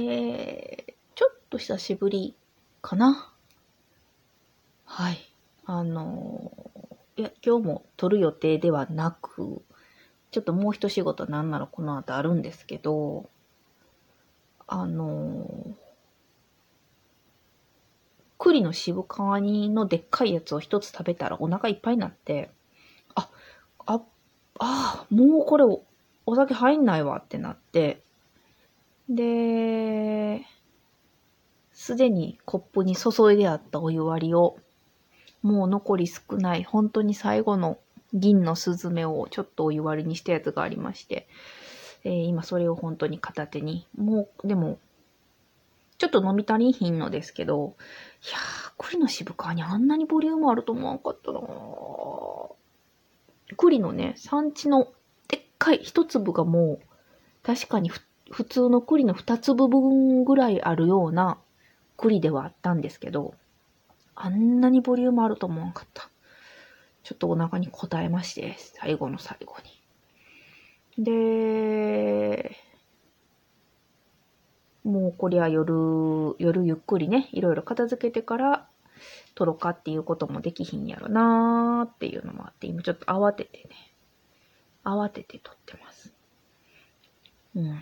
えー、ちょっと久しぶりかな。はい。あのー、いや、今日も撮る予定ではなく、ちょっともう一仕事なんならこの後あるんですけど、あのー、栗の渋皮煮のでっかいやつを一つ食べたらお腹いっぱいになって、あ、あ、あ、もうこれおお酒入んないわってなって、で、すでにコップに注いであったお湯割りを、もう残り少ない、本当に最後の銀のスズメをちょっとお湯割りにしたやつがありまして、えー、今それを本当に片手に、もう、でも、ちょっと飲み足りひんのですけど、いやー、栗の渋皮にあんなにボリュームあると思わんかったな栗のね、産地のでっかい一粒がもう、確かに普普通の栗の二粒分ぐらいあるような栗ではあったんですけど、あんなにボリュームあると思わんかった。ちょっとお腹に応えまして、最後の最後に。で、もうこりゃ夜、夜ゆっくりね、いろいろ片付けてから撮ろかっていうこともできひんやろなーっていうのもあって、今ちょっと慌ててね、慌てて撮ってます。うん。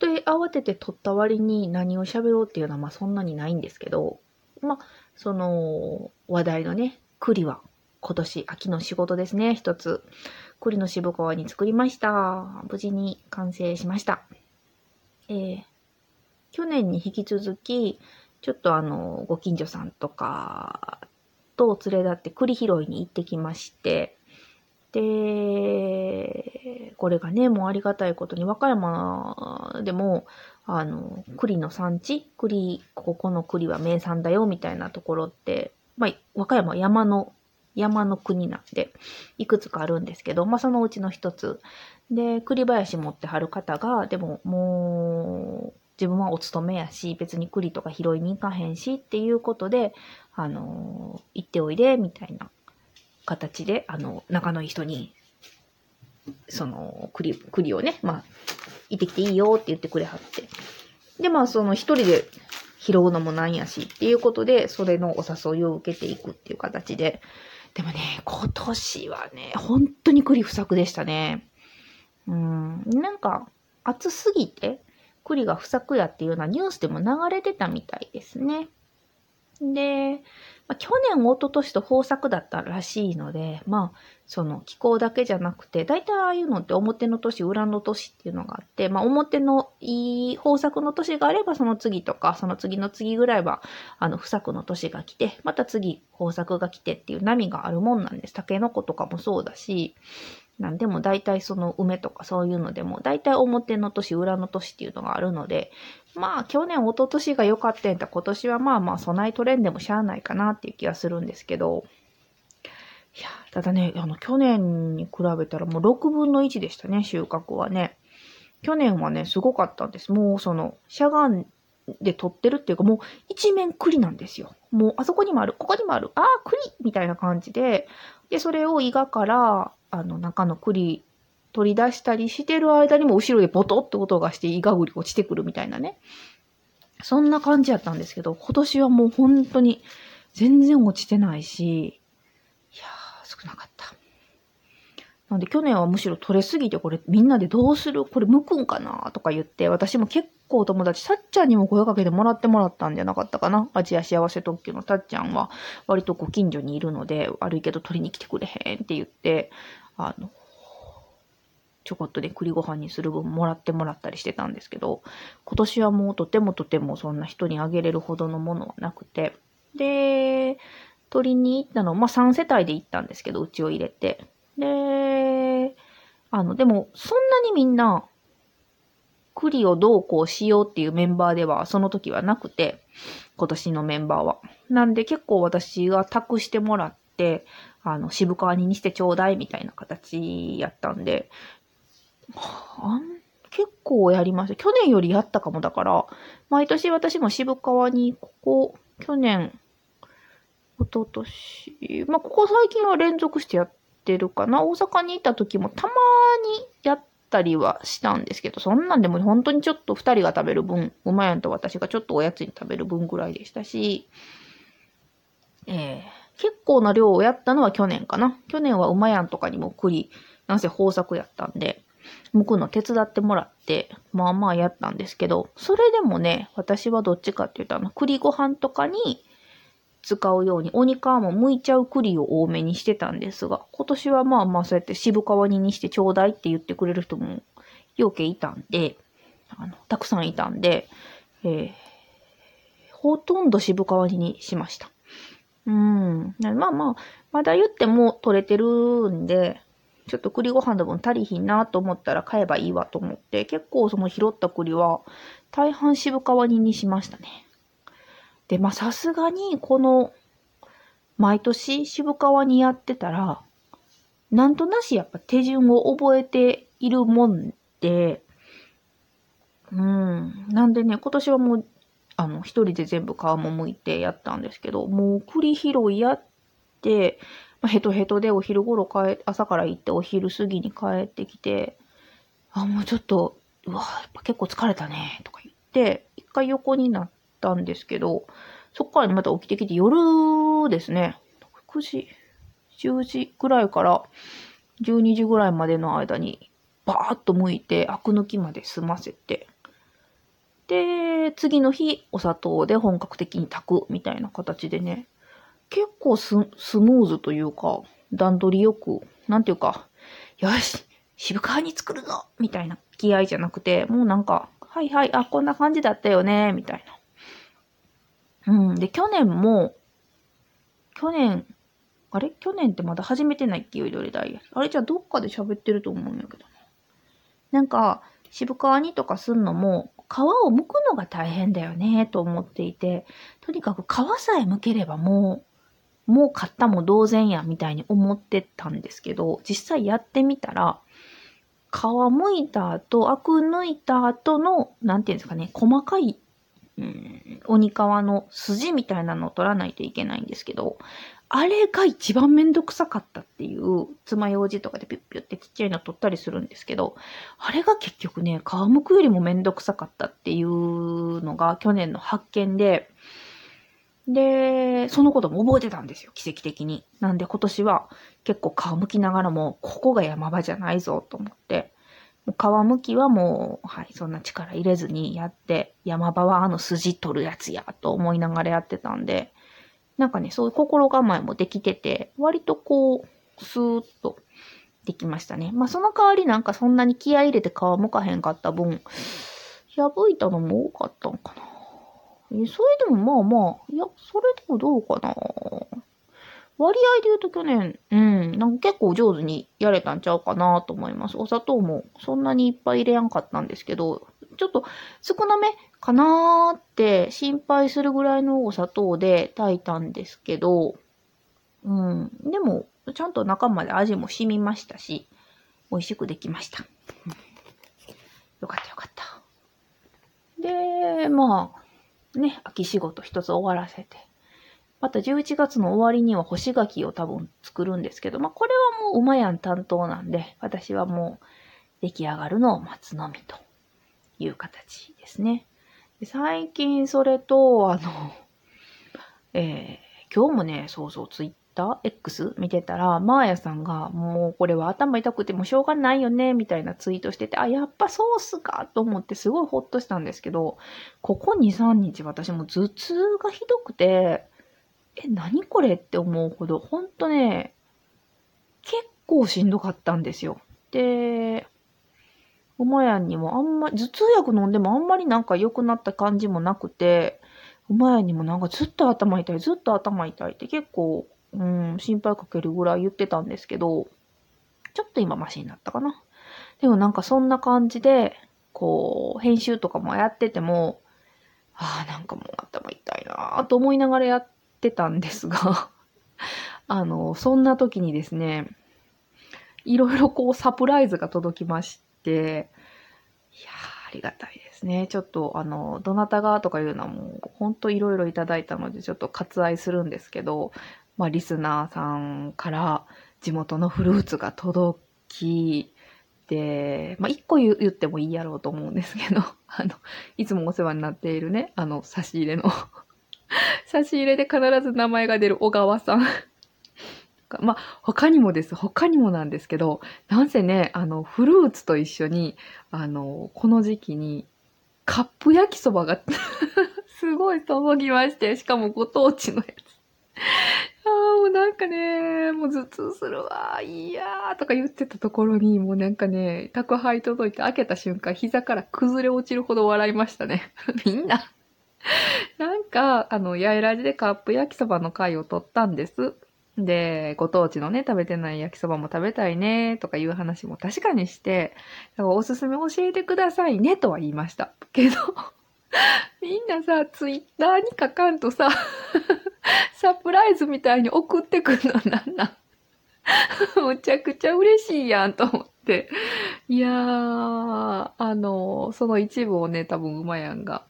で、慌てて撮った割に何を喋ろうっていうのはまあそんなにないんですけど、まあ、その話題のね、栗は今年秋の仕事ですね、一つ。栗の渋皮に作りました。無事に完成しました。えー、去年に引き続き、ちょっとあの、ご近所さんとかと連れ立って栗拾いに行ってきまして、で、これがね、もうありがたいことに、和歌山でも、あの、栗の産地、栗、ここの栗は名産だよ、みたいなところって、まあ、和歌山山の、山の国なんで、いくつかあるんですけど、まあ、そのうちの一つ。で、栗林持ってはる方が、でも、もう、自分はお勤めやし、別に栗とか拾いに行かへんしっていうことで、あの、行っておいで、みたいな形で、あの、仲のいい人に、その、栗、栗をね、まあ、行ってきていいよって言ってくれはって。で、まあ、その一人で拾うのもなんやしっていうことで、それのお誘いを受けていくっていう形で。でもね、今年はね、本当に栗不作でしたね。うん、なんか、暑すぎて、栗が不作やっていうのはニュースでも流れてたみたいですね。で、まあ、去年、一昨年と豊作だったらしいので、まあ、その気候だけじゃなくて、大体ああいうのって表の年、裏の年っていうのがあって、まあ、表のいい豊作の年があれば、その次とか、その次の次ぐらいは、あの、不作の年が来て、また次、豊作が来てっていう波があるもんなんです。タケノコとかもそうだし、なんでも大体その梅とかそういうのでも、大体表の年、裏の年っていうのがあるので、まあ去年、一昨年が良かったんだ今年はまあまあ備えトレンでもしゃあないかなっていう気がするんですけど、いや、ただね、あの去年に比べたらもう6分の1でしたね、収穫はね。去年はね、すごかったんです。もうその、しゃがんで取ってるっていうか、もう一面栗なんですよ。もうあそこにもある、ここにもある、ああ、栗みたいな感じで、で、それを伊賀から、あの、中の栗取り出したりしてる間にも後ろでボトって音がしてイガグリ落ちてくるみたいなね。そんな感じやったんですけど、今年はもう本当に全然落ちてないし、いやー、少なかった。なんで去年はむしろ取れすぎてこれみんなでどうするこれ剥くんかなとか言って、私も結構友達、さっちゃんにも声かけてもらってもらったんじゃなかったかな。アジア幸せ特急のたっちゃんは割とご近所にいるので、悪いけど取りに来てくれへんって言って、あの、ちょこっとで栗ご飯にする分もらってもらったりしてたんですけど、今年はもうとてもとてもそんな人にあげれるほどのものはなくて、で、取りに行ったの、まあ3世帯で行ったんですけど、うちを入れて。で、あの、でも、そんなにみんな、栗をどうこうしようっていうメンバーでは、その時はなくて、今年のメンバーは。なんで結構私が託してもらって、あの、渋川ににしてちょうだいみたいな形やったんで、あん結構やりました。去年よりやったかもだから、毎年私も渋川に、ここ、去年、一昨年、まあ、ここ最近は連続してやってるかな。大阪にいた時もたまにやったりはしたんですけど、そんなんでも本当にちょっと二人が食べる分、うまやんと私がちょっとおやつに食べる分ぐらいでしたし、えー、結構な量をやったのは去年かな。去年はうまやんとかにも栗、なんせ豊作やったんで、剥くの手伝ってもらって、まあまあやったんですけど、それでもね、私はどっちかって言うと、あの、栗ご飯とかに使うように、鬼皮も剥いちゃう栗を多めにしてたんですが、今年はまあまあそうやって渋皮煮にしてちょうだいって言ってくれる人も、よけいたんで、あの、たくさんいたんで、えー、ほとんど渋皮煮にしました。うん。まあまあ、まだ言っても取れてるんで、ちょっと栗ご飯の分足りひんなと思ったら買えばいいわと思って、結構その拾った栗は大半渋皮煮にしましたね。で、まあさすがにこの毎年渋皮煮やってたら、なんとなしやっぱ手順を覚えているもんで、うん。なんでね、今年はもう、あの、一人で全部皮も剥いてやったんですけど、もう栗拾いやって、まあ、ヘトヘトでお昼頃帰、朝から行ってお昼過ぎに帰ってきて、あ、もうちょっと、うわ、やっぱ結構疲れたね、とか言って、一回横になったんですけど、そっからまた起きてきて夜ですね、9時、10時ぐらいから12時ぐらいまでの間に、バーッと剥いて、アク抜きまで済ませて、で、次の日、お砂糖で本格的に炊くみたいな形でね、結構スムーズというか、段取りよく、なんていうか、よし渋川に作るぞみたいな気合じゃなくて、もうなんか、はいはい、あ、こんな感じだったよねみたいな。うん。で、去年も、去年、あれ？去年ってまだ始めてないっていうよりダイヤあれじゃあどっかで喋ってると思うんやけどな。なんか、渋川にとかすんのも、皮を剥くのが大変だよね、と思っていて、とにかく皮さえ剥ければもう、もう買ったも同然や、みたいに思ってたんですけど、実際やってみたら、皮剥いた後、アク抜いた後の、なんていうんですかね、細かい、うん、鬼皮の筋みたいなのを取らないといけないんですけど、あれが一番めんどくさかったっていう、爪楊枝とかでピュッピュってちっちゃいの取ったりするんですけど、あれが結局ね、皮むくよりもめんどくさかったっていうのが去年の発見で、で、そのことも覚えてたんですよ、奇跡的に。なんで今年は結構皮むきながらも、ここが山場じゃないぞと思って、皮むきはもう、はい、そんな力入れずにやって、山場はあの筋取るやつや、と思いながらやってたんで、なんかね、そういう心構えもできてて、割とこう、スーッとできましたね。まあその代わりなんかそんなに気合入れて皮むかへんかった分、破いたのも多かったんかな。え、それでもまあまあ、いや、それでもどうかな。割合で言うと去年、うん、なんか結構上手にやれたんちゃうかなと思います。お砂糖もそんなにいっぱい入れやんかったんですけど、ちょっと少なめかなーって心配するぐらいのお砂糖で炊いたんですけど、うん、でも、ちゃんと中まで味も染みましたし、美味しくできました。よかったよかった。で、まあ、ね、秋仕事一つ終わらせて。また11月の終わりには干し柿を多分作るんですけど、まあこれはもう馬やん担当なんで、私はもう出来上がるのを待つのみという形ですね。で最近それと、あの、えー、今日もね、そうそう、ツイッター X 見てたら、マーヤさんが、もうこれは頭痛くてもしょうがないよね、みたいなツイートしてて、あ、やっぱそうっすか、と思ってすごいほっとしたんですけど、ここ2、3日私も頭痛がひどくて、え、何これって思うほど、ほんとね、結構しんどかったんですよ。で、おまやんにもあんまり、頭痛薬飲んでもあんまりなんか良くなった感じもなくて、おまやんにもなんかずっと頭痛い、ずっと頭痛いって結構うん、心配かけるぐらい言ってたんですけど、ちょっと今マシになったかな。でもなんかそんな感じで、こう、編集とかもやってても、ああ、なんかもう頭痛いなぁと思いながらやってたんですが あの、そんな時にですね、いろいろこうサプライズが届きまして、いや、ありがたいですね。ちょっと、あの、どなたがとかいうのはもう、ほんといろいろいただいたので、ちょっと割愛するんですけど、まあ、リスナーさんから地元のフルーツが届き、で、まあ、一個言言ってもいいやろうと思うんですけど、あの、いつもお世話になっているね、あの、差し入れの 差し入れで必ず名前が出る小川さん まあ、他にもです。他にもなんですけど、なんせね、あの、フルーツと一緒に、あの、この時期に、カップ焼きそばが すごい届きまして、しかもご当地のやつ。ああ、もうなんかね、もう頭痛するわ、いやーとか言ってたところに、もうなんかね、宅配届いて開けた瞬間、膝から崩れ落ちるほど笑いましたね。みんな。なか、あの、八重ラジでカップ焼きそばの回を取ったんです。で、ご当地のね、食べてない焼きそばも食べたいね、とかいう話も確かにして、おすすめ教えてくださいね、とは言いました。けど、みんなさ、ツイッターに書かんとさ、サプライズみたいに送ってくるのなんなん？むちゃくちゃ嬉しいやんと思って。いやー、あの、その一部をね、多分馬やんが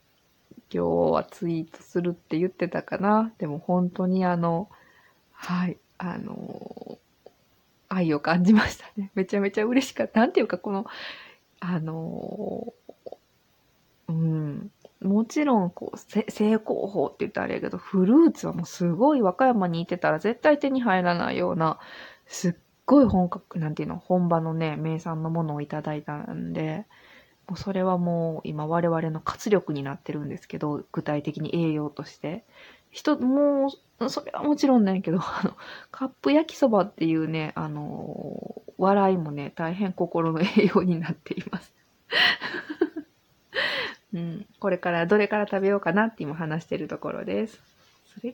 今日はツイートするって言ってたかな。でも本当にあの、はい、あの、愛を感じましたね。めちゃめちゃ嬉しかった。なんていうか、この、あの、うん、もちろん、こう、成功法って言ったらあれやけど、フルーツはもうすごい和歌山にいてたら絶対手に入らないような、すっごい本格、なんていうの、本場のね、名産のものをいただいたんで、もうそれはもう今我々の活力になってるんですけど、具体的に栄養として。人、もう、それはもちろんないけど、あの、カップ焼きそばっていうね、あの、笑いもね、大変心の栄養になっています。うん、これからどれから食べようかなって今話してるところです。